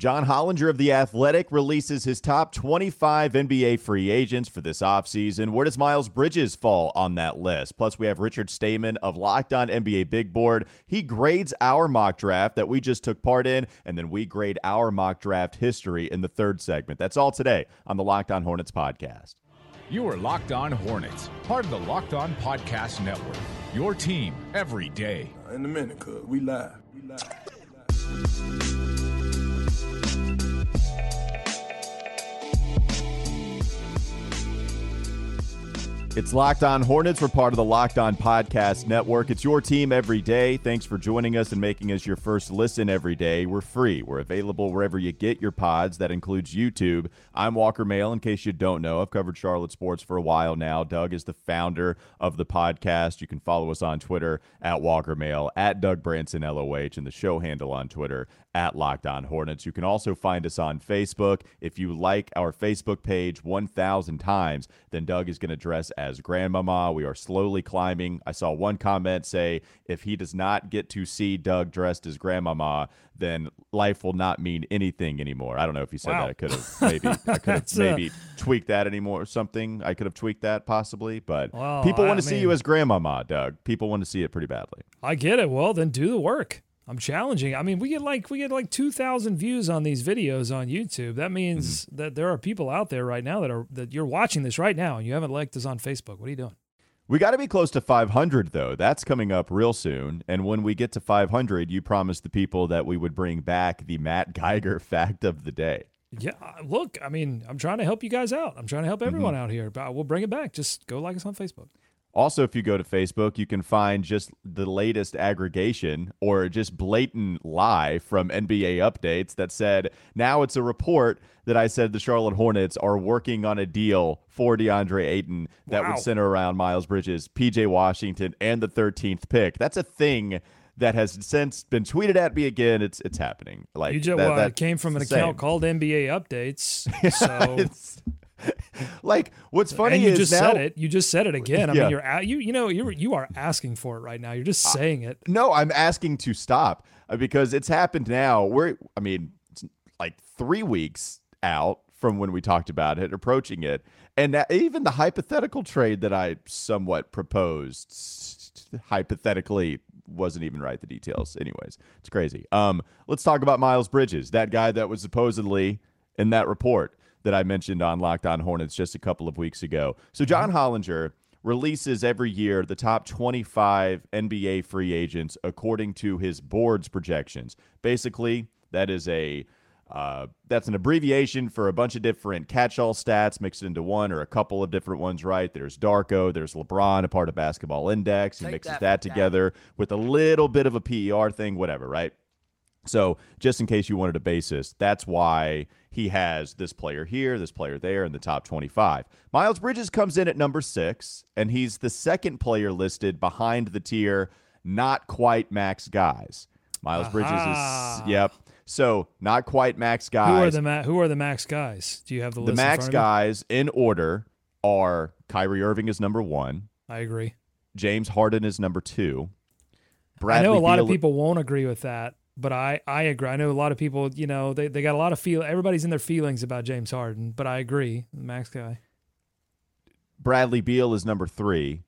John Hollinger of The Athletic releases his top 25 NBA free agents for this offseason. Where does Miles Bridges fall on that list? Plus, we have Richard Stayman of Locked On NBA Big Board. He grades our mock draft that we just took part in, and then we grade our mock draft history in the third segment. That's all today on the Locked On Hornets podcast. You are Locked On Hornets, part of the Locked On Podcast Network. Your team every day. In a minute, cuz we live. We live. We live. It's Locked On Hornets. We're part of the Locked On Podcast Network. It's your team every day. Thanks for joining us and making us your first listen every day. We're free. We're available wherever you get your pods. That includes YouTube. I'm Walker Mail. In case you don't know, I've covered Charlotte sports for a while now. Doug is the founder of the podcast. You can follow us on Twitter at Walker Mail, at Doug Branson LOH, and the show handle on Twitter at Locked On Hornets. You can also find us on Facebook. If you like our Facebook page 1,000 times, then Doug is going to dress as Grandmama. We are slowly climbing. I saw one comment say, if he does not get to see Doug dressed as Grandmama, then life will not mean anything anymore. I don't know if he said wow. that. I could have maybe I could have uh, maybe tweaked that anymore or something. I could have tweaked that possibly, but well, people want to see you as Grandmama, Doug. People want to see it pretty badly. I get it. Well, then do the work. I'm challenging. I mean, we get like we get like 2,000 views on these videos on YouTube. That means mm-hmm. that there are people out there right now that are that you're watching this right now and you haven't liked us on Facebook. What are you doing? We got to be close to 500 though. That's coming up real soon. And when we get to 500, you promised the people that we would bring back the Matt Geiger fact of the day. Yeah, look, I mean, I'm trying to help you guys out. I'm trying to help mm-hmm. everyone mm-hmm. out here. But we'll bring it back. Just go like us on Facebook. Also, if you go to Facebook, you can find just the latest aggregation or just blatant lie from NBA updates that said now it's a report that I said the Charlotte Hornets are working on a deal for DeAndre Ayton that wow. would center around Miles Bridges, PJ Washington, and the 13th pick. That's a thing that has since been tweeted at me again. It's it's happening. Like you just that, well, it came from an account called NBA Updates. So like what's funny and you is just now, said it. You just said it again. I yeah. mean, you're you you know you you are asking for it right now. You're just saying it. No, I'm asking to stop uh, because it's happened now. We're I mean, like three weeks out from when we talked about it, approaching it, and that, even the hypothetical trade that I somewhat proposed hypothetically wasn't even right. The details, anyways, it's crazy. Um, let's talk about Miles Bridges, that guy that was supposedly in that report that I mentioned on Locked On Hornets just a couple of weeks ago. So John mm-hmm. Hollinger releases every year the top 25 NBA free agents according to his board's projections. Basically, that is a uh, that's an abbreviation for a bunch of different catch-all stats mixed into one or a couple of different ones, right? There's Darko, there's LeBron, a part of Basketball Index. He Take mixes that, that together with a little bit of a PER thing, whatever, right? So, just in case you wanted a basis, that's why he has this player here, this player there in the top 25. Miles Bridges comes in at number six, and he's the second player listed behind the tier, not quite max guys. Miles Aha. Bridges is, yep. So, not quite max guys. Who are the, ma- who are the max guys? Do you have the list? The max in guys in order are Kyrie Irving is number one. I agree. James Harden is number two. Bradley I know a lot Beal- of people won't agree with that but I, I agree. I know a lot of people, you know, they, they got a lot of feel. Everybody's in their feelings about James Harden, but I agree. Max guy. Bradley Beal is number three,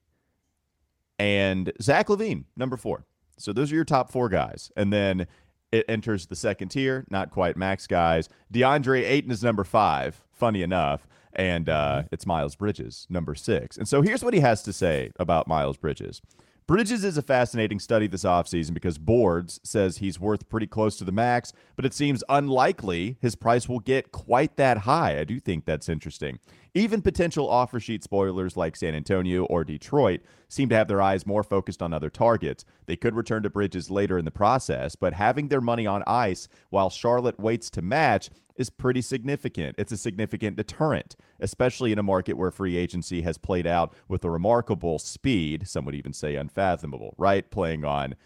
and Zach LaVine number four. So those are your top four guys, and then it enters the second tier, not quite max guys. DeAndre Ayton is number five. Funny enough, and uh, mm-hmm. it's Miles Bridges number six. And so here's what he has to say about Miles Bridges. Bridges is a fascinating study this offseason because Boards says he's worth pretty close to the max, but it seems unlikely his price will get quite that high. I do think that's interesting. Even potential offer sheet spoilers like San Antonio or Detroit seem to have their eyes more focused on other targets. They could return to Bridges later in the process, but having their money on ice while Charlotte waits to match is pretty significant. It's a significant deterrent, especially in a market where free agency has played out with a remarkable speed, some would even say unfathomable, right? Playing on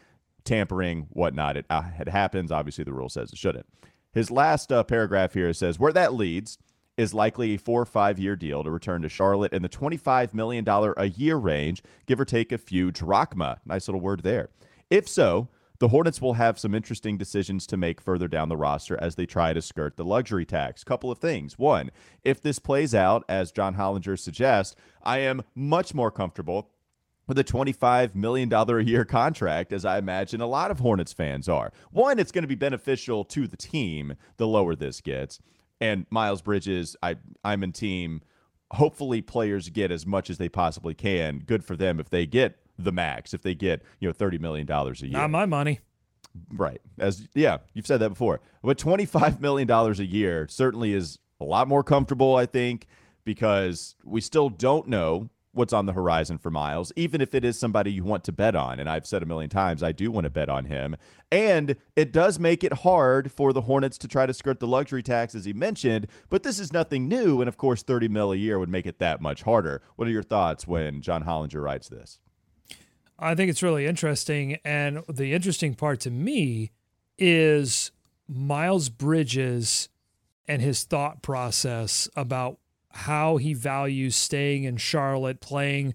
tampering, whatnot. It, uh, it happens. Obviously, the rule says it shouldn't. His last uh, paragraph here says where that leads is likely a four or five year deal to return to Charlotte in the $25 million a year range, give or take a few drachma. Nice little word there. If so, the Hornets will have some interesting decisions to make further down the roster as they try to skirt the luxury tax. Couple of things. One, if this plays out as John Hollinger suggests, I am much more comfortable with a $25 million a year contract, as I imagine a lot of Hornets fans are. One, it's going to be beneficial to the team the lower this gets. And Miles Bridges, I, I'm in team. Hopefully, players get as much as they possibly can. Good for them if they get the max, if they get, you know, $30 million a year. Not my money. Right. As yeah, you've said that before. But $25 million a year certainly is a lot more comfortable, I think, because we still don't know what's on the horizon for Miles, even if it is somebody you want to bet on. And I've said a million times, I do want to bet on him. And it does make it hard for the Hornets to try to skirt the luxury tax, as he mentioned. But this is nothing new. And of course, 30 mil a year would make it that much harder. What are your thoughts when John Hollinger writes this? I think it's really interesting. And the interesting part to me is Miles Bridges and his thought process about how he values staying in Charlotte, playing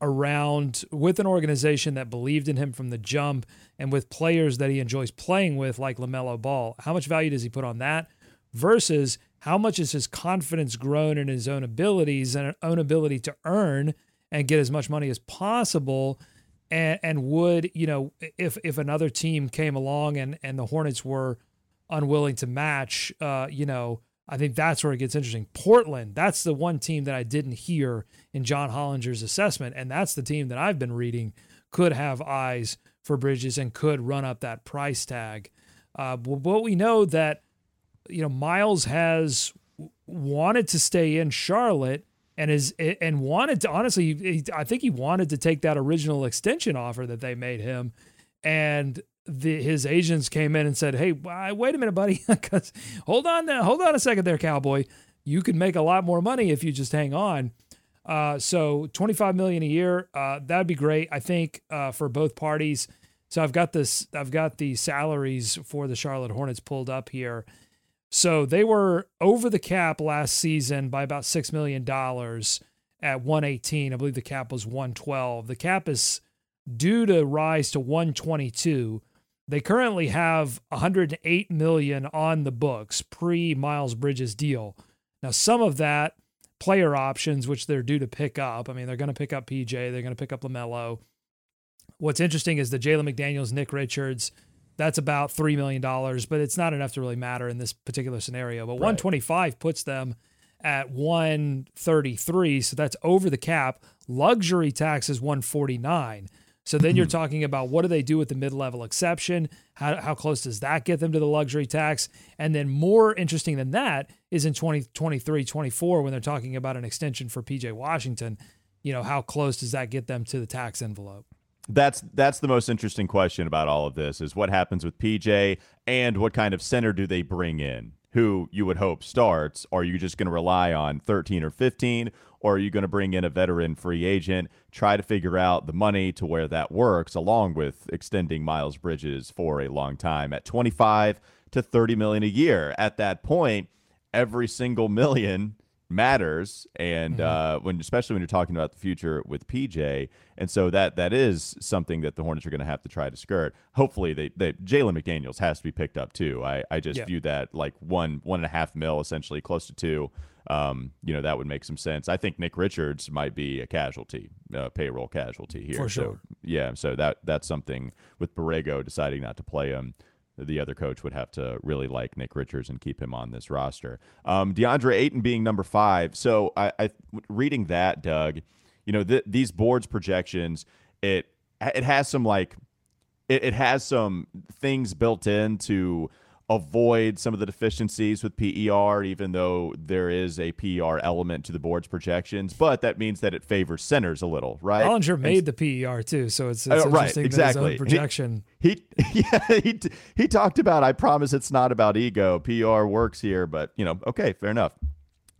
around with an organization that believed in him from the jump and with players that he enjoys playing with, like LaMelo Ball. How much value does he put on that versus how much is his confidence grown in his own abilities and own ability to earn and get as much money as possible? And, and would, you know, if if another team came along and, and the Hornets were unwilling to match, uh, you know, I think that's where it gets interesting. Portland, that's the one team that I didn't hear in John Hollinger's assessment. And that's the team that I've been reading could have eyes for Bridges and could run up that price tag. Uh, but we know that, you know, Miles has wanted to stay in Charlotte and is and wanted to honestly I think he wanted to take that original extension offer that they made him and the, his agents came in and said, "Hey, wait a minute, buddy, because hold on, now, hold on a second, there, cowboy. You could make a lot more money if you just hang on." Uh, so, twenty-five million a year, uh, that'd be great. I think uh, for both parties. So I've got this. I've got the salaries for the Charlotte Hornets pulled up here. So they were over the cap last season by about six million dollars at 118. I believe the cap was 112. The cap is due to rise to 122 they currently have 108 million on the books pre Miles Bridges deal. Now, some of that player options, which they're due to pick up. I mean, they're going to pick up PJ, they're going to pick up LaMelo. What's interesting is the Jalen McDaniels, Nick Richards, that's about $3 million, but it's not enough to really matter in this particular scenario. But right. 125 puts them at 133, so that's over the cap. Luxury tax is 149. So then you're mm-hmm. talking about what do they do with the mid level exception? How, how close does that get them to the luxury tax? And then more interesting than that is in 2023, 24, when they're talking about an extension for PJ Washington. You know, how close does that get them to the tax envelope? That's that's the most interesting question about all of this is what happens with PJ and what kind of center do they bring in? Who you would hope starts? Are you just going to rely on 13 or 15 or are you going to bring in a veteran free agent, try to figure out the money to where that works, along with extending Miles Bridges for a long time at 25 to 30 million a year? At that point, every single million matters and mm-hmm. uh, when especially when you're talking about the future with PJ and so that that is something that the Hornets are going to have to try to skirt hopefully they, they Jalen McDaniels has to be picked up too I, I just yeah. view that like one one and a half mil essentially close to two um, you know, that would make some sense. I think Nick Richards might be a casualty, uh, payroll casualty here. For sure. So, yeah, so that that's something with Borrego deciding not to play him. The other coach would have to really like Nick Richards and keep him on this roster. Um, DeAndre Ayton being number five. So I, I reading that, Doug, you know, th- these boards projections, it it has some like it, it has some things built in to avoid some of the deficiencies with PER, even though there is a PER element to the board's projections. But that means that it favors centers a little, right? Hollinger made the PER too, so it's, it's uh, right, exactly. projection. He, he, yeah, he he talked about. I promise it's not about ego. PER works here, but you know, okay, fair enough.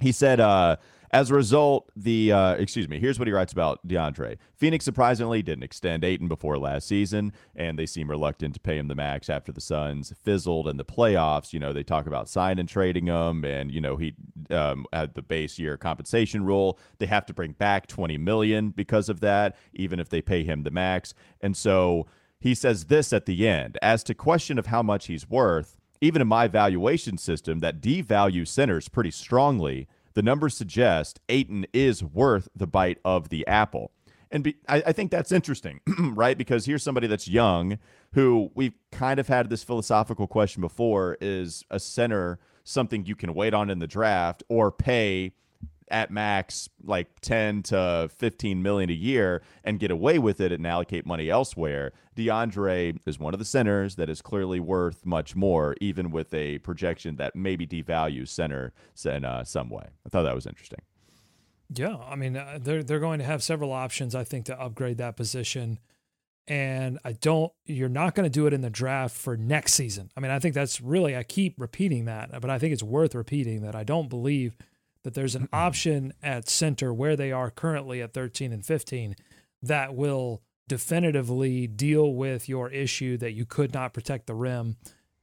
He said. uh as a result, the uh, excuse me, here's what he writes about DeAndre. Phoenix surprisingly didn't extend Ayton before last season, and they seem reluctant to pay him the max after the Suns fizzled in the playoffs. You know, they talk about signing and trading him, and you know he um, had the base year compensation rule. They have to bring back 20 million because of that, even if they pay him the max. And so he says this at the end as to question of how much he's worth. Even in my valuation system that devalues centers pretty strongly, the numbers suggest Ayton is worth the bite of the apple. And be, I, I think that's interesting, right? Because here's somebody that's young who we've kind of had this philosophical question before is a center something you can wait on in the draft or pay at max like 10 to 15 million a year and get away with it and allocate money elsewhere. DeAndre is one of the centers that is clearly worth much more, even with a projection that maybe devalues center in uh, some way. I thought that was interesting. Yeah, I mean uh, they're they're going to have several options I think to upgrade that position. And I don't you're not going to do it in the draft for next season. I mean, I think that's really I keep repeating that, but I think it's worth repeating that I don't believe that there's an option at center where they are currently at 13 and 15 that will definitively deal with your issue that you could not protect the rim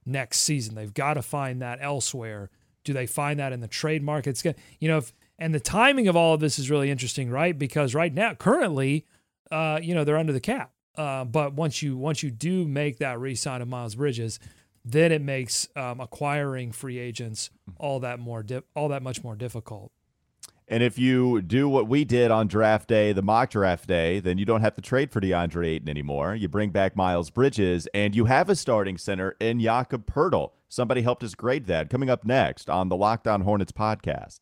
next season. They've got to find that elsewhere. Do they find that in the trade market? It's you know, if and the timing of all of this is really interesting, right? Because right now, currently, uh, you know, they're under the cap. Uh, but once you once you do make that re-sign of Miles Bridges, then it makes um, acquiring free agents all that more di- all that much more difficult. And if you do what we did on draft day, the mock draft day, then you don't have to trade for DeAndre Ayton anymore. You bring back Miles Bridges, and you have a starting center in Jakob Poeltl. Somebody helped us grade that. Coming up next on the Locked On Hornets podcast.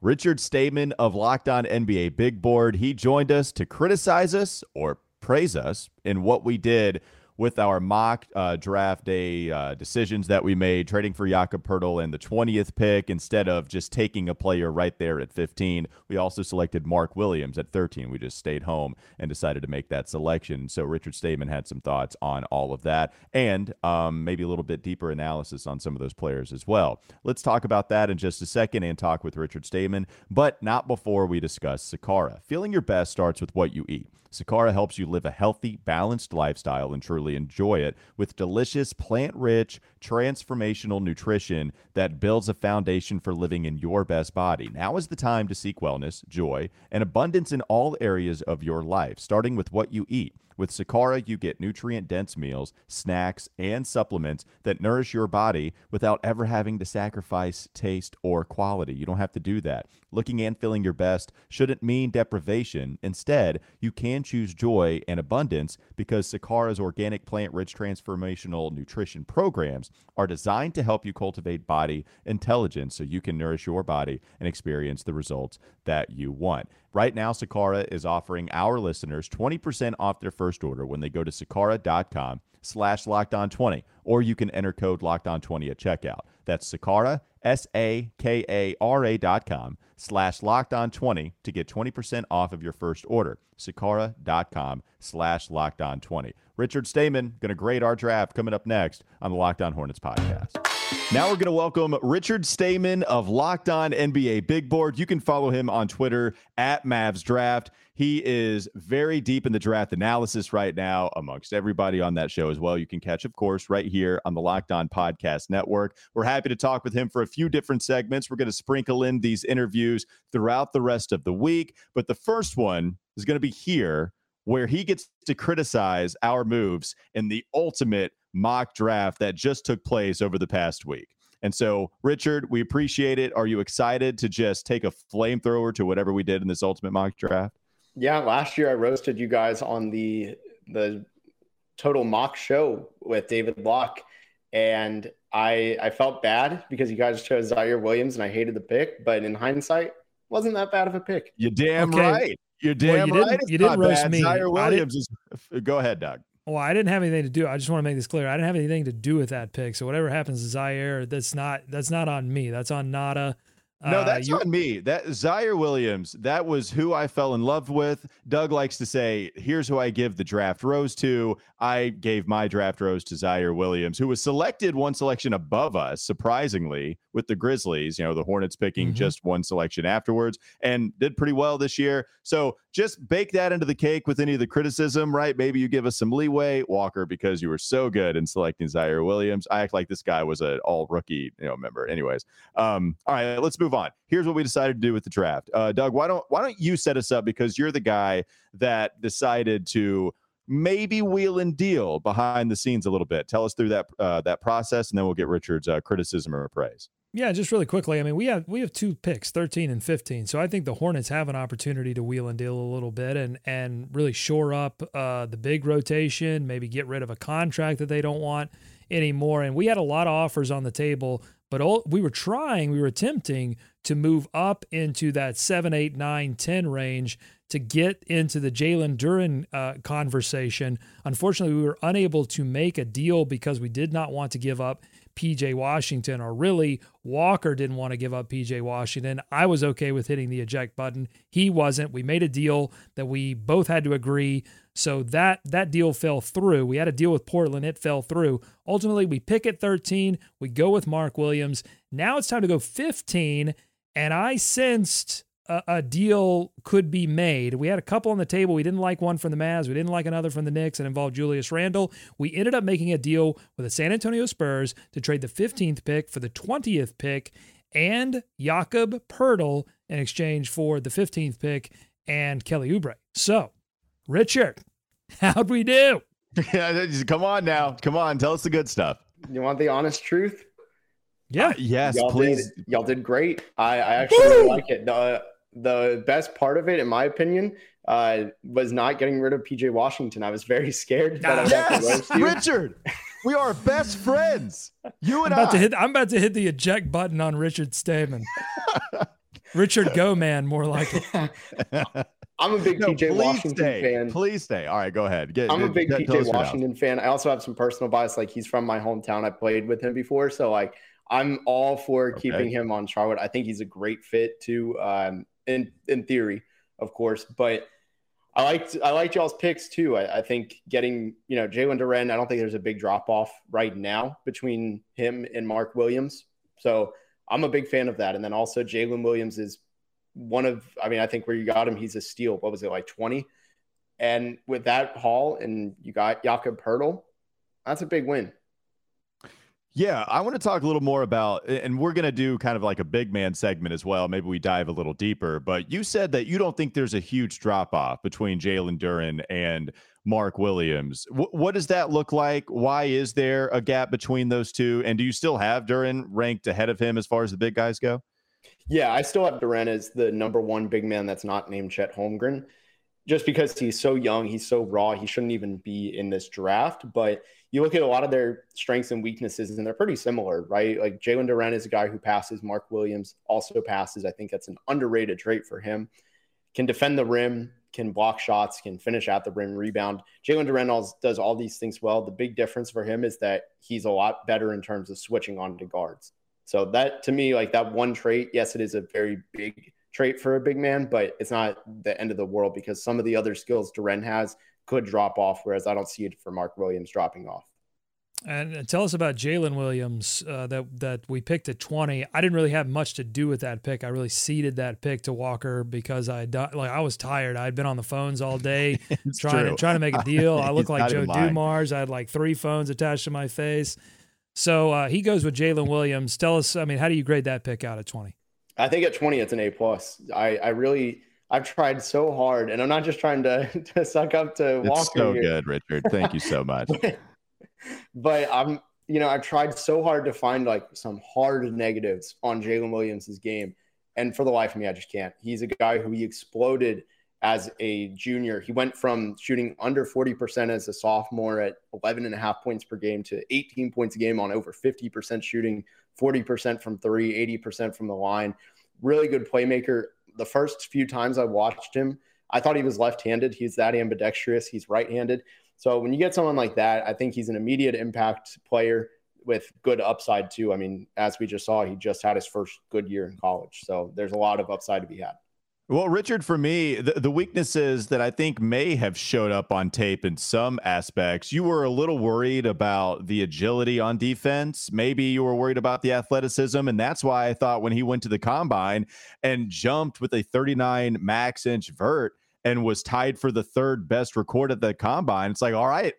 Richard Stayman of Locked On NBA Big Board. He joined us to criticize us or praise us in what we did with our mock uh, draft day uh, decisions that we made, trading for Jakob Poeltl in the 20th pick instead of just taking a player right there at 15. We also selected Mark Williams at 13. We just stayed home and decided to make that selection. So Richard Stayman had some thoughts on all of that and um, maybe a little bit deeper analysis on some of those players as well. Let's talk about that in just a second and talk with Richard Stayman, but not before we discuss Sakara. Feeling your best starts with what you eat. Sakara helps you live a healthy, balanced lifestyle and truly enjoy it with delicious, plant rich, transformational nutrition that builds a foundation for living in your best body. Now is the time to seek wellness, joy, and abundance in all areas of your life, starting with what you eat. With Sakara, you get nutrient dense meals, snacks, and supplements that nourish your body without ever having to sacrifice taste or quality. You don't have to do that. Looking and feeling your best shouldn't mean deprivation. Instead, you can choose joy and abundance because Sakara's organic plant rich transformational nutrition programs are designed to help you cultivate body intelligence so you can nourish your body and experience the results that you want. Right now, Sakara is offering our listeners 20% off their first order when they go to sakara.com slash locked on 20, or you can enter code locked on 20 at checkout. That's Sakara, S A K A R A dot com slash locked on 20 to get 20% off of your first order. Sakara.com slash locked on 20. Richard Stayman going to grade our draft coming up next on the Locked On Hornets podcast. Now we're going to welcome Richard Stayman of Locked On NBA Big Board. You can follow him on Twitter at Mavs Draft. He is very deep in the draft analysis right now, amongst everybody on that show as well. You can catch, of course, right here on the Locked On Podcast Network. We're happy to talk with him for a few different segments. We're going to sprinkle in these interviews throughout the rest of the week. But the first one is going to be here where he gets to criticize our moves in the ultimate mock draft that just took place over the past week. And so, Richard, we appreciate it. Are you excited to just take a flamethrower to whatever we did in this ultimate mock draft? Yeah, last year I roasted you guys on the the total mock show with David Locke, and I I felt bad because you guys chose Ziaire Williams and I hated the pick. But in hindsight, wasn't that bad of a pick. You damn okay. right. You're damn well, you right. Didn't, you didn't roast bad. me. Ziaire Williams is. Go ahead, Doug. Well, I didn't have anything to do. I just want to make this clear. I didn't have anything to do with that pick. So whatever happens to Ziaire, that's not that's not on me. That's on Nada. No, uh, that's uh, you, on me. That Ziaire Williams, that was who I fell in love with. Doug likes to say, here's who I give the draft rose to. I gave my draft rose to Ziaire Williams, who was selected one selection above us, surprisingly, with the Grizzlies. You know, the Hornets picking mm-hmm. just one selection afterwards and did pretty well this year. So just bake that into the cake with any of the criticism, right? Maybe you give us some leeway, Walker, because you were so good in selecting Ziaire Williams. I act like this guy was an all rookie, you know, member. Anyways, um, all right, let's move on. Here's what we decided to do with the draft. Uh, Doug, why don't why don't you set us up because you're the guy that decided to maybe wheel and deal behind the scenes a little bit. Tell us through that uh, that process, and then we'll get Richard's uh, criticism or praise. Yeah, just really quickly. I mean, we have we have two picks, 13 and 15. So I think the Hornets have an opportunity to wheel and deal a little bit and and really shore up uh, the big rotation, maybe get rid of a contract that they don't want anymore. And we had a lot of offers on the table, but all, we were trying, we were attempting to move up into that 7, 8, 9, 10 range to get into the Jalen Duren uh, conversation. Unfortunately, we were unable to make a deal because we did not want to give up PJ Washington, or really Walker didn't want to give up PJ Washington. I was okay with hitting the eject button. He wasn't. We made a deal that we both had to agree. So that that deal fell through. We had a deal with Portland, it fell through. Ultimately, we pick at 13, we go with Mark Williams. Now it's time to go 15, and I sensed a, a, deal could be made. We had a couple on the table. We didn't like one from the Mavs. We didn't like another from the Knicks and involved Julius Randle. We ended up making a deal with the San Antonio Spurs to trade the 15th pick for the 20th pick and Jakob Poeltl in exchange for the 15th pick and Kelly Oubre. So, Richard, how'd we do? Yeah, come on now. Come on. Tell us the good stuff. You want the honest truth? Yeah. Uh, yes, y'all please. Did, y'all did great. I, I actually really like it. The, the best part of it, in my opinion, uh, was not getting rid of PJ Washington. I was very scared. That yes, Richard. We are best friends. You and I'm about I. To hit, I'm about to hit the eject button on Richard Stayman. Richard Go Man, more like it. I'm a big no, PJ Washington stay. fan. Please stay. All right, go ahead. Get, I'm a big PJ Washington fan. I also have some personal bias. Like he's from my hometown. I played with him before, so like I'm all for okay. keeping him on Charlotte. I think he's a great fit too, um, in in theory, of course. But I liked I liked y'all's picks too. I, I think getting you know Jalen Duren. I don't think there's a big drop off right now between him and Mark Williams. So I'm a big fan of that. And then also Jalen Williams is one of I mean I think where you got him, he's a steal. What was it like 20? And with that haul and you got Jakob Poeltl, that's a big win. Yeah, I want to talk a little more about, and we're going to do kind of like a big man segment as well. Maybe we dive a little deeper. But you said that you don't think there's a huge drop off between Jalen Duren and Mark Williams. W- what does that look like? Why is there a gap between those two? And do you still have Duren ranked ahead of him as far as the big guys go? Yeah, I still have Duren as the number one big man that's not named Chet Holmgren, just because he's so young, he's so raw, he shouldn't even be in this draft. But you look at a lot of their strengths and weaknesses, and they're pretty similar, right? Like Jalen Duren is a guy who passes. Mark Williams also passes. I think that's an underrated trait for him. Can defend the rim, can block shots, can finish at the rim, rebound. Jalen Duren does all these things well. The big difference for him is that he's a lot better in terms of switching on to guards. So that to me, like that one trait, yes, it is a very big trait for a big man, but it's not the end of the world because some of the other skills Duren has could drop off, whereas I don't see it for Mark Williams dropping off. And tell us about Jalen Williams uh, that that we picked at twenty. I didn't really have much to do with that pick. I really ceded that pick to Walker because I like I was tired. I had been on the phones all day trying to trying to make a deal. I looked like Joe Dumars. I had like three phones attached to my face. So uh, he goes with Jalen Williams. Tell us, I mean, how do you grade that pick out at twenty? I think at twenty it's an A plus. I I really I've tried so hard, and I'm not just trying to, to suck up to it's Walker. so here. good, Richard. Thank you so much. but, but I'm, you know, I've tried so hard to find like some hard negatives on Jalen Williams' game, and for the life of me, I just can't. He's a guy who he exploded as a junior. He went from shooting under 40% as a sophomore at 11 and a half points per game to 18 points a game on over 50% shooting, 40% from three, 80% from the line. Really good playmaker the first few times I watched him, I thought he was left-handed. He's that ambidextrous. He's right-handed. So when you get someone like that, I think he's an immediate impact player with good upside too. I mean, as we just saw, he just had his first good year in college. So there's a lot of upside to be had. Well, Richard, for me, the, the weaknesses that I think may have showed up on tape in some aspects, you were a little worried about the agility on defense. Maybe you were worried about the athleticism. And that's why I thought when he went to the combine and jumped with a 39 max inch vert and was tied for the third best record at the combine, it's like, all right,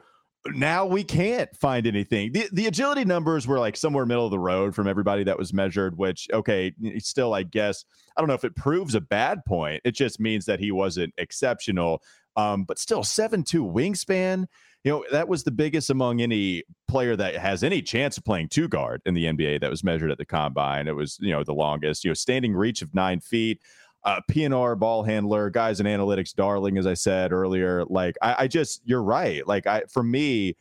now we can't find anything. The the agility numbers were like somewhere middle of the road from everybody that was measured, which okay, still I guess I don't know if it proves a bad point. It just means that he wasn't exceptional. Um, but still, seven two wingspan. You know that was the biggest among any player that has any chance of playing two guard in the NBA that was measured at the combine. It was you know the longest. You know standing reach of nine feet uh, PNR ball handler, guys in analytics, darling, as I said earlier. Like, I, I just, you're right. Like, I, for me,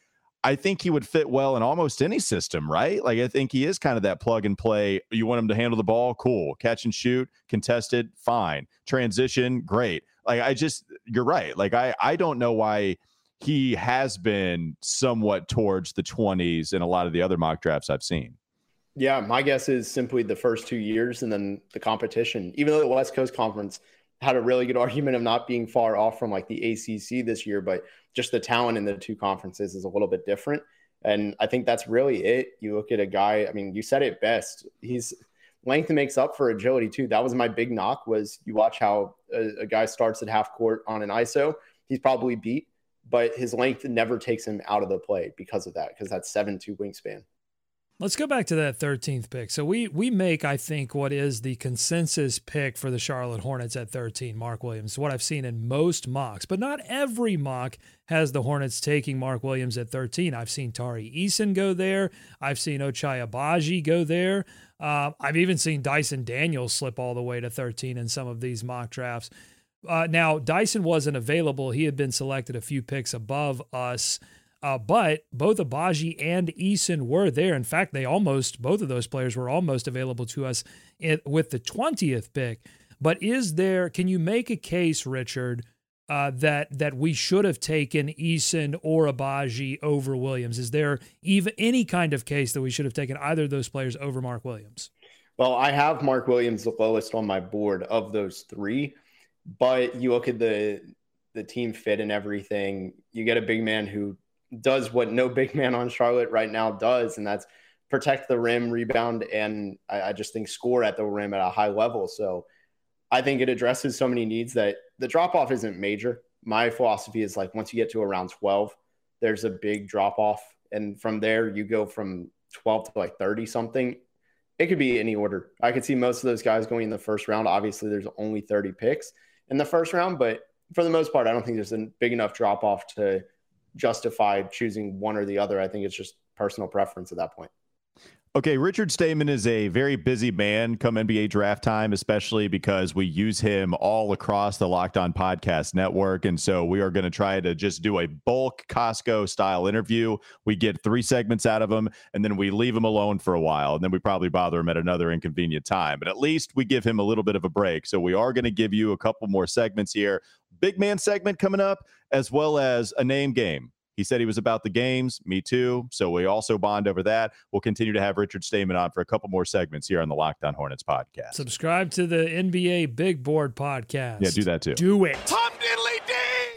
I think he would fit well in almost any system, right? Like, I think he is kind of that plug and play. You want him to handle the ball, cool. Catch and shoot, contested, fine. Transition, great. Like, I just, you're right. Like, I, I don't know why he has been somewhat towards the 20s in a lot of the other mock drafts I've seen. Yeah, my guess is simply the first two years and then the competition. Even though the West Coast Conference had a really good argument of not being far off from like the ACC this year, but just the talent in the two conferences is a little bit different. And I think that's really it. You look at a guy, I mean, you said it best. He's length makes up for agility too. That was my big knock was you watch how a, a guy starts at half court on an ISO, he's probably beat, but his length never takes him out of the play because of that, because that's seven two wingspan. Let's go back to that 13th pick. So we we make I think what is the consensus pick for the Charlotte Hornets at 13, Mark Williams. What I've seen in most mocks, but not every mock has the Hornets taking Mark Williams at 13. I've seen Tari Eason go there. I've seen Ochai Agbaji go there. Uh, I've even seen Dyson Daniels slip all the way to 13 in some of these mock drafts. Uh, now Dyson wasn't available. He had been selected a few picks above us. Uh, but both Agbaji and Eason were there. In fact, they almost, both of those players were almost available to us with the 20th pick. But is there, can you make a case, Richard, uh, that that we should have taken Eason or Agbaji over Williams? Is there even any kind of case that we should have taken either of those players over Mark Williams? Well, I have Mark Williams the lowest on my board of those three, but you look at the the team fit and everything. You get a big man who does what no big man on Charlotte right now does, and that's protect the rim, rebound, and I, I, just think score at the rim at a high level. So I think it addresses so many needs that the drop off isn't major. My philosophy is like once you get to around 12, there's a big drop off. And from there, you go from 12 to like 30 something. It could be any order. I could see most of those guys going in the first round. Obviously, there's only 30 picks in the first round, but for the most part, I don't think there's a big enough drop off to justify choosing one or the other. I think it's just personal preference at that point. Okay, Richard Stayman is a very busy man come NBA draft time, especially because we use him all across the Locked On Podcast Network. And so we are going to try to just do a bulk Costco style interview. We get three segments out of him, and then we leave him alone for a while. And then we probably bother him at another inconvenient time. But at least we give him a little bit of a break. So we are going to give you a couple more segments here. Big man segment coming up, as well as a name game. He said he was about the games. Me too. So we also bond over that. We'll continue to have Richard Stayman on for a couple more segments here on the Locked On Hornets podcast. Subscribe to the NBA Big Board podcast. Yeah, do that too. Do it.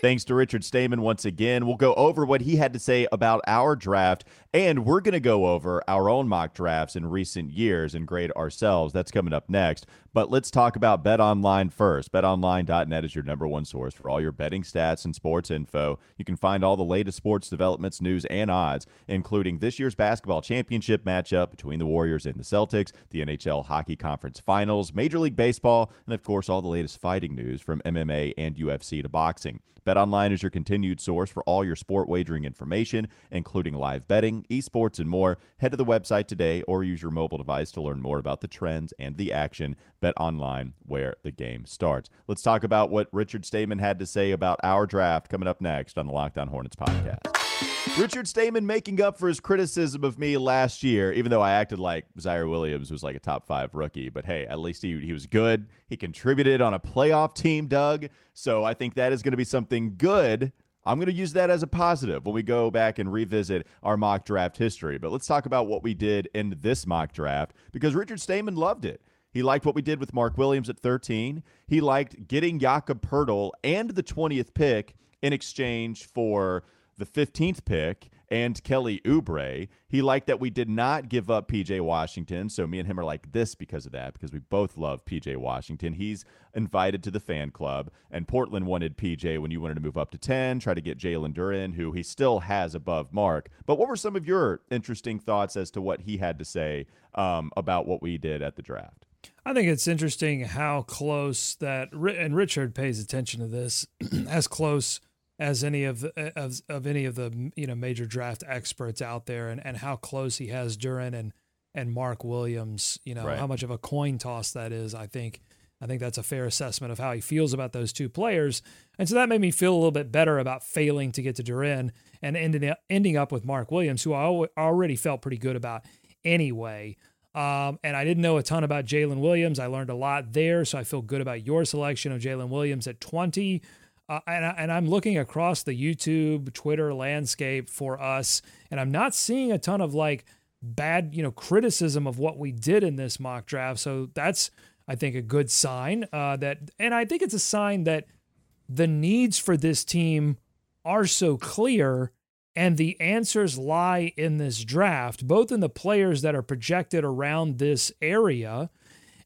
Thanks to Richard Stayman once again. We'll go over what he had to say about our draft, and we're going to go over our own mock drafts in recent years and grade ourselves. That's coming up next. But let's talk about Bet Online first. BetOnline.net is your number one source for all your betting stats and sports info. You can find all the latest sports developments, news, and odds, including this year's basketball championship matchup between the Warriors and the Celtics, the NHL Hockey Conference Finals, Major League Baseball, and of course, all the latest fighting news from MMA and UFC to boxing. BetOnline is your continued source for all your sport wagering information, including live betting, esports, and more. Head to the website today or use your mobile device to learn more about the trends and the action. Bet online where the game starts. Let's talk about what Richard Stayman had to say about our draft coming up next on the Locked On Hornets podcast. Richard Stayman making up for his criticism of me last year, even though I acted like Ziaire Williams was like a top five rookie. But hey, at least he, he was good. He contributed on a playoff team, Doug. So I think that is going to be something good. I'm going to use that as a positive when we go back and revisit our mock draft history. But let's talk about what we did in this mock draft because Richard Stayman loved it. He liked what we did with Mark Williams at 13. He liked getting Jakob Poeltl and the 20th pick in exchange for the 15th pick and Kelly Oubre. He liked that we did not give up PJ Washington. So me and him are like this because of that, because we both love PJ Washington. He's invited to the fan club, and Portland wanted PJ when you wanted to move up to 10, try to get Jalen Duren, who he still has above Mark. But what were some of your interesting thoughts as to what he had to say um, about what we did at the draft? I think it's interesting how close that, and Richard pays attention to this, as close as any of the, of, of any of the you know major draft experts out there, and, and how close he has Duren and and Mark Williams. You know right. how much of a coin toss that is. I think I think that's a fair assessment of how he feels about those two players, and so that made me feel a little bit better about failing to get to Duren and ending up, ending up with Mark Williams, who I already felt pretty good about anyway. Um, and I didn't know a ton about Jalen Williams. I learned a lot there, so I feel good about your selection of Jalen Williams at 20. Uh, and, I, and I'm looking across the YouTube, Twitter landscape for us, and I'm not seeing a ton of like bad, you know, criticism of what we did in this mock draft. So that's, I think, a good sign. Uh, that, and I think it's a sign that the needs for this team are so clear, and the answers lie in this draft, both in the players that are projected around this area,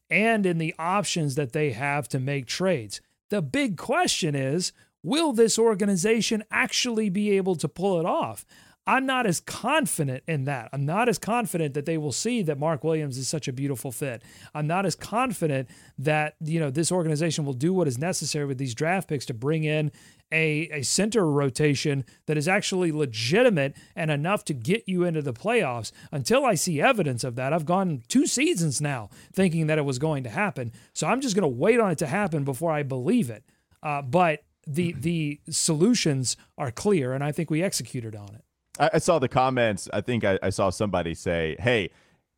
and in the options that they have to make trades. The big question is will this organization actually be able to pull it off? I'm not as confident in that. I'm not as confident that they will see that Mark Williams is such a beautiful fit. I'm not as confident that, you know, this organization will do what is necessary with these draft picks to bring in a, a center rotation that is actually legitimate and enough to get you into the playoffs. Until I see evidence of that, I've gone two seasons now thinking that it was going to happen. So I'm just going to wait on it to happen before I believe it. Uh, but the the solutions are clear, and I think we executed on it. I, I saw the comments. I think I, I saw somebody say, "Hey,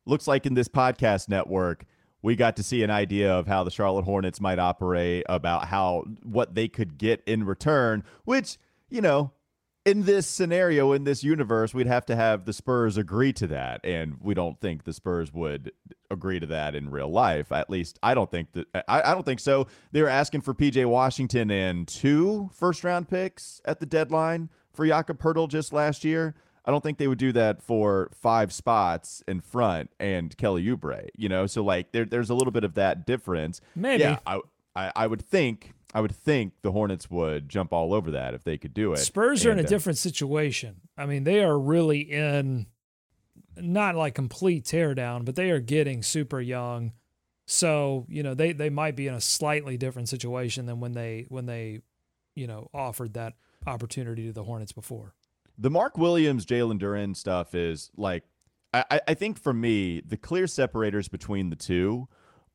looks like in this podcast network." we got to see an idea of how the Charlotte Hornets might operate, about how what they could get in return, which, you know, in this scenario, in this universe, we'd have to have the Spurs agree to that. And we don't think the Spurs would agree to that in real life. At least I don't think that I, I don't think so. They were asking for PJ Washington and two first round picks at the deadline for Jakob Poeltl just last year. I don't think they would do that for five spots in front and Kelly Oubre, you know? So like there, there's a little bit of that difference. Maybe. Yeah, I, I, I would think I would think the Hornets would jump all over that if they could do it. Spurs and, are in a uh, different situation. I mean, they are really in not like complete teardown, but they are getting super young. So, you know, they they might be in a slightly different situation than when they when they, you know, offered that opportunity to the Hornets before the Mark Williams, Jalen Duren stuff is like, I, I think for me, the clear separators between the two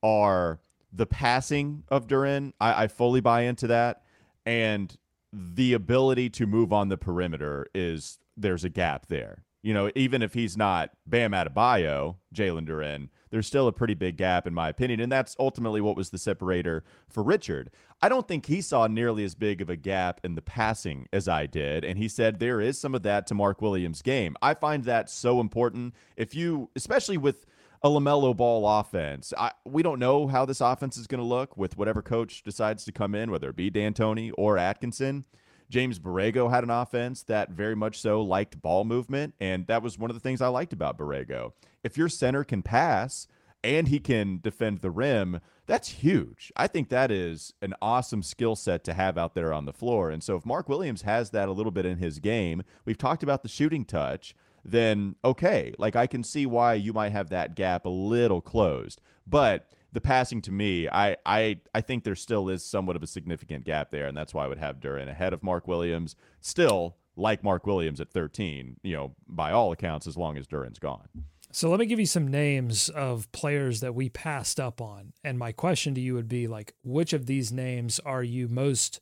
are the passing of Duren. I, I fully buy into that. And the ability to move on the perimeter is there's a gap there. You know, even if he's not Bam Adebayo, Jalen Duren, there's still a pretty big gap, in my opinion. And that's ultimately what was the separator for Richard. I don't think he saw nearly as big of a gap in the passing as I did. And he said there is some of that to Mark Williams' game. I find that so important. If you, especially with a LaMelo ball offense, I, we don't know how this offense is going to look with whatever coach decides to come in, whether it be D'Antoni or Atkinson. James Borrego had an offense that very much so liked ball movement, and that was one of the things I liked about Borrego. If your center can pass and he can defend the rim, that's huge. I think that is an awesome skill set to have out there on the floor. And so if Mark Williams has that a little bit in his game, we've talked about the shooting touch, then okay, like I can see why you might have that gap a little closed. But the passing to me, I I I think there still is somewhat of a significant gap there, and that's why I would have Duren ahead of Mark Williams. Still like Mark Williams at 13, you know, by all accounts, as long as Duren's gone. So let me give you some names of players that we passed up on, and my question to you would be like, which of these names are you most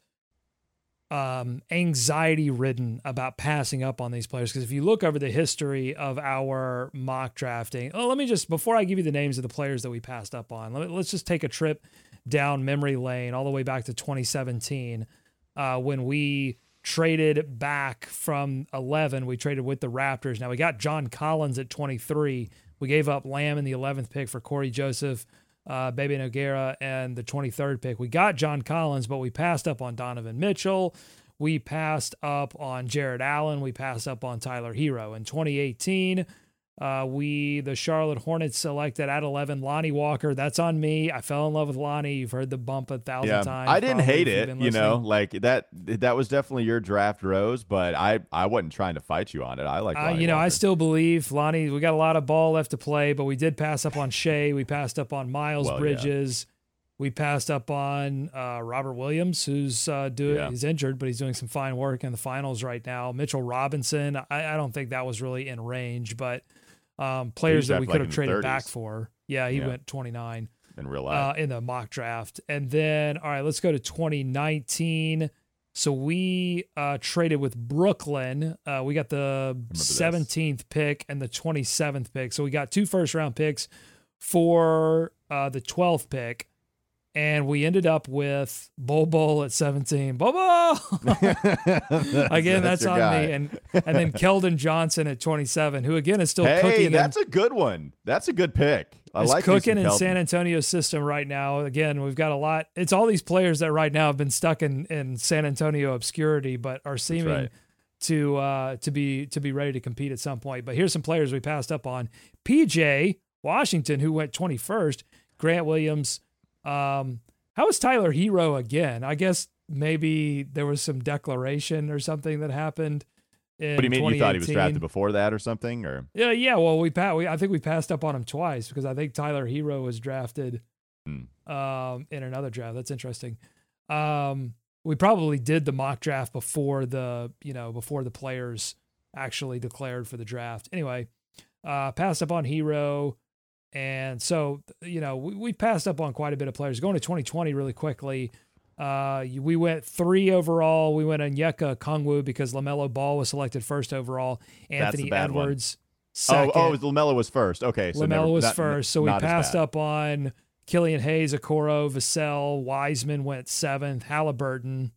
um, anxiety ridden about passing up on these players. Because if you look over the history of our mock drafting, oh, let me just, before I give you the names of the players that we passed up on, let me, let's just take a trip down memory lane all the way back to 2017 uh, when we traded back from 11. We traded with the Raptors. Now we got John Collins at 23. We gave up Lamb in the 11th pick for Cory Joseph uh, Bebe Nogueira, and the 23rd pick. We got John Collins, but we passed up on Donovan Mitchell. We passed up on Jarrett Allen. We passed up on Tyler Herro. In 2018, uh, we the Charlotte Hornets selected at 11 Lonnie Walker. That's on me. I fell in love with Lonnie. You've heard the bump a thousand Yeah, times. I didn't hate it. You know, like that. That was definitely your draft, Rose. But I, I wasn't trying to fight you on it. I like. Uh, you know, I still believe Lonnie. We got a lot of ball left to play, but we did pass up on Shai. We passed up on Miles Well, yeah. Bridges. We passed up on uh, Robert Williams, who's uh, doing. Yeah. He's injured, but he's doing some fine work in the finals right now. Mitchell Robinson. I, I don't think that was really in range, but um, players that we could have traded back for. Yeah, he Yeah. went 29 in real uh, life. in the mock draft. And then, all right, let's go to 2019. So we uh, traded with Brooklyn. Uh, we got the this. 17th pick and the 27th pick. So we got two first round picks for uh, the 12th pick. And we ended up with Bol Bol at 17. Bol Bol! again, that's, your on guy. me. And and then Keldon Johnson at 27, who again is still hey, cooking. in- that's a good one. That's a good pick. I like cooking in San Antonio's system right now. Again, we've got a lot. It's all these players that right now have been stuck in, in San Antonio obscurity, but are seeming right. to uh, to be to be ready to compete at some point. But here's some players we passed up on: PJ Washington, who went 21st, Grant Williams. Um, how was Tyler Herro again? I guess maybe there was some declaration or something that happened. In What do you mean? You thought he was 2018. drafted before that or something? Or Yeah, yeah. Well, we, pa- we I think we passed up on him twice because I think Tyler Herro was drafted Hmm. um, in another draft. That's interesting. Um, we probably did the mock draft before the you know before the players actually declared for the draft. Anyway, uh, passed up on Herro, and so you know we we passed up on quite a bit of players. Going to 2020 really quickly. Uh, we went three overall. We went on Onyeka Okongwu because LaMelo Ball was selected first overall. Anthony bad one. Edwards. Second. oh, oh, LaMelo was first. Okay, so LaMelo never- was not- first, so we passed up on Killian Hayes, Okoro, Vassell, Wiseman went seventh, Halliburton.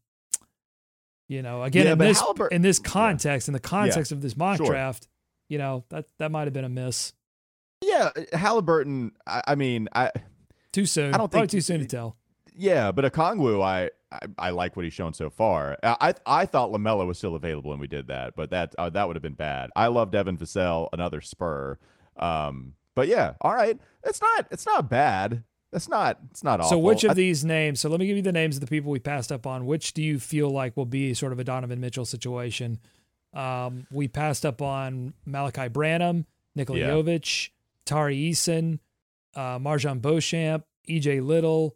You know, again Yeah, in this in this yeah. context, in the context of this mock Sure. draft, you know that that might have been a miss. Yeah, Halliburton. I, I mean, I Too soon. I don't Probably think- too soon to tell. yeah, but Okongwu, I, I I like what he's shown so far. I I, I thought LaMelo was still available when we did that, but that uh, that would have been bad. I love Devin Vassell, another Spur. Um, but yeah, all right, it's not it's not bad. It's not it's not awful. So which of I- these names? So let me give you the names of the people we passed up on. Which do you feel like will be sort of a Donovan Mitchell situation? Um, we passed up on Malaki Branham, Nikola Yeah. Jovic, Tari Eason, uh, MarJon Beauchamp, EJ Liddell,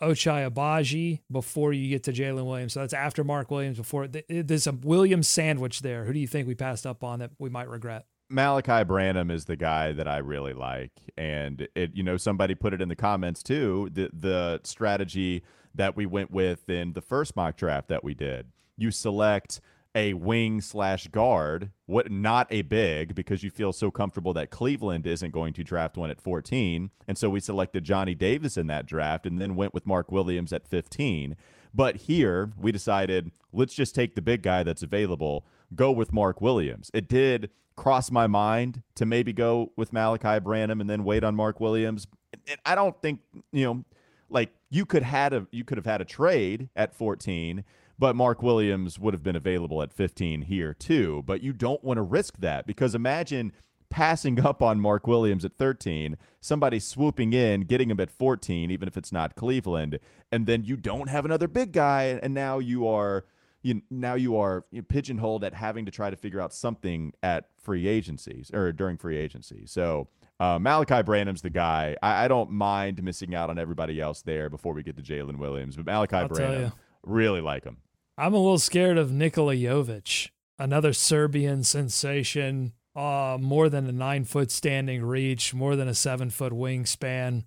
Ochai Agbaji before you get to Jalen Williams. So that's after Mark Williams. Before there's a Williams sandwich there. Who do you think we passed up on that we might regret? Malaki Branham is the guy that I really like, and it you know somebody put it in the comments too. The the strategy that we went with in the first mock draft that we did, you select a wing slash guard, what not a big because you feel so comfortable that Cleveland isn't going to draft one at 14, and so we selected Johnny Davis in that draft, and then went with Mark Williams at 15. But here we decided let's just take the big guy that's available, go with Mark Williams. It did cross my mind to maybe go with Malaki Branham and then wait on Mark Williams. And I don't think, you know, like you could had a you could have had a trade at 14, but Mark Williams would have been available at 15 here too, but you don't want to risk that because imagine passing up on Mark Williams at 13, somebody swooping in, getting him at 14 even if it's not Cleveland, and then you don't have another big guy and now you are you now you are pigeonholed at having to try to figure out something at free agencies or during free agency. So uh, Malaki Branham's the guy. I, I don't mind missing out on everybody else there before we get to Jalen Williams, but Malaki I'll Branham really like him. I'm a little scared of Nikola Jovic, another Serbian sensation. Uh, more than a nine foot standing reach, more than a seven foot wingspan.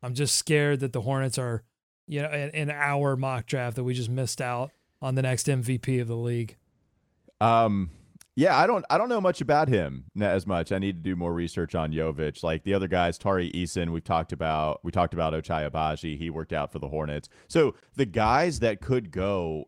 I'm just scared that the Hornets are, you know, in, our mock draft that we just missed out on the next MVP of the league. Um, yeah, I don't I don't know much about him as much. I need to do more research on Jovic. Like the other guys, Tari Eason, we've talked about. We talked about Ochai Agbaji. He worked out for the Hornets. So the guys that could go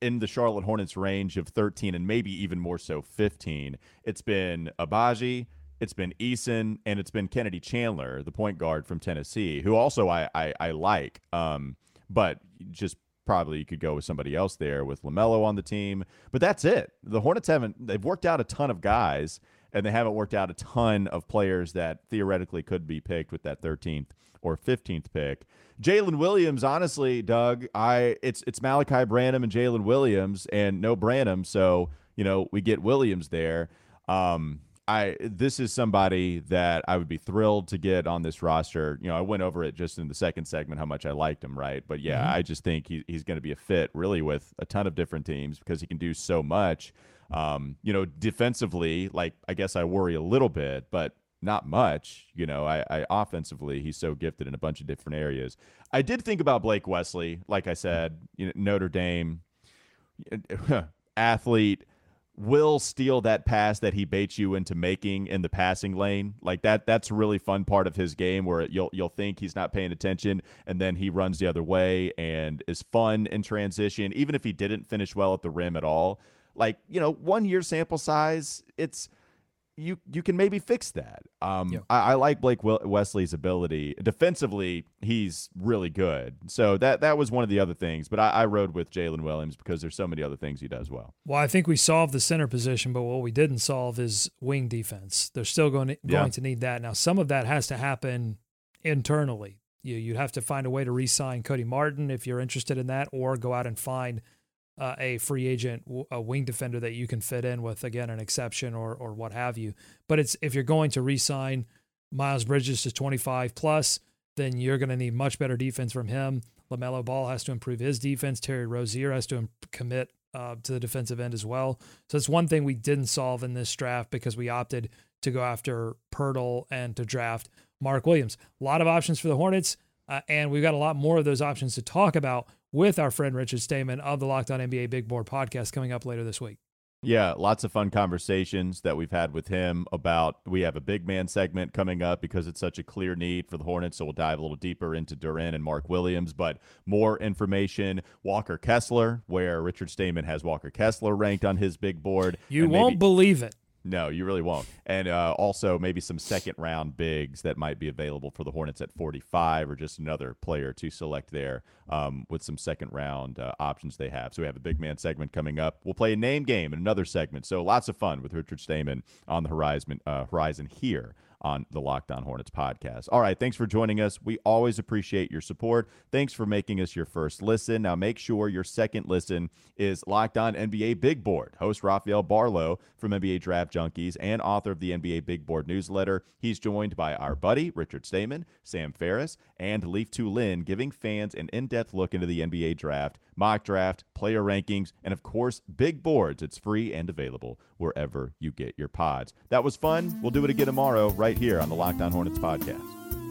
in the Charlotte Hornets range of 13 and maybe even more so 15, it's been Agbaji, it's been Eason, and it's been Kennedy Chandler, the point guard from Tennessee, who also I I, I like. Um, but just probably you could go with somebody else there with LaMelo on the team, but that's it. The Hornets haven't they've worked out a ton of guys and they haven't worked out a ton of players that theoretically could be picked with that 13th or 15th pick. Jalen Williams, honestly, Doug, I it's it's Malaki Branham and Jalen Williams and no Branham, so you know we get Williams there. Um, I this is somebody that I would be thrilled to get on this roster. You know, I went over it just in the second segment how much I liked him, right? But yeah, mm-hmm. I just think he, he's going to be a fit really with a ton of different teams because he can do so much. Um, you know, defensively, like I guess I worry a little bit, but not much. You know, I, I offensively he's so gifted in a bunch of different areas. I did think about Blake Wesley, like I said, you know, Notre Dame athlete will steal that pass that he baits you into making in the passing lane. Like that that's a really fun part of his game where you'll you'll think he's not paying attention and then he runs the other way and is fun in transition even if he didn't finish well at the rim at all. Like, you know, one year sample size, it's you you can maybe fix that. Um, yep. I, I, like Blake Wesley's ability defensively. He's really good. So that that was one of the other things. But I, I rode with Jalen Williams because there's so many other things he does well. Well, I think we solved the center position, but what we didn't solve is wing defense. They're still going to, going yeah. to need that. Now, some of that has to happen internally. You you'd have to find a way to re-sign Cody Martin if you're interested in that, or go out and find uh, a free agent, a wing defender that you can fit in with again an exception or or what have you. But it's if you're going to re-sign Miles Bridges to 25 plus, then you're going to need much better defense from him. LaMelo Ball has to improve his defense. Terry Rozier has to imp- commit uh, to the defensive end as well. So it's one thing we didn't solve in this draft because we opted to go after Poeltl and to draft Mark Williams. A lot of options for the Hornets, uh, and we've got a lot more of those options to talk about with our friend Richard Stayman of the Locked On NBA Big Board podcast coming up later this week. Yeah, lots of fun conversations that we've had with him about. We have a big man segment coming up because it's such a clear need for the Hornets. So we'll dive a little deeper into Duren and Mark Williams, but more information. Walker Kessler, where Richard Stayman has Walker Kessler ranked on his big board. You won't maybe, believe it. No, you really won't. And uh, also maybe some second round bigs that might be available for the Hornets at 45 or just another player to select there um, with some second round uh, options they have. So we have a big man segment coming up. We'll play a name game in another segment. So lots of fun with Richard Stayman on the horizon, uh, horizon here on the Locked On Hornets podcast. All right, thanks for joining us. We always appreciate your support. Thanks for making us your first listen. Now make sure your second listen is Locked On NBA Big Board. Host Rafael Barlowe from NBA Draft Junkies and author of the NBA Big Board newsletter. He's joined by our buddy Richard Stayman, Sam Ferris, and Leif Thulin, giving fans an in-depth look into the NBA draft, mock draft, player rankings, and of course, big boards. It's free and available wherever you get your pods. That was fun. We'll do it again tomorrow right here on the Locked On Hornets podcast.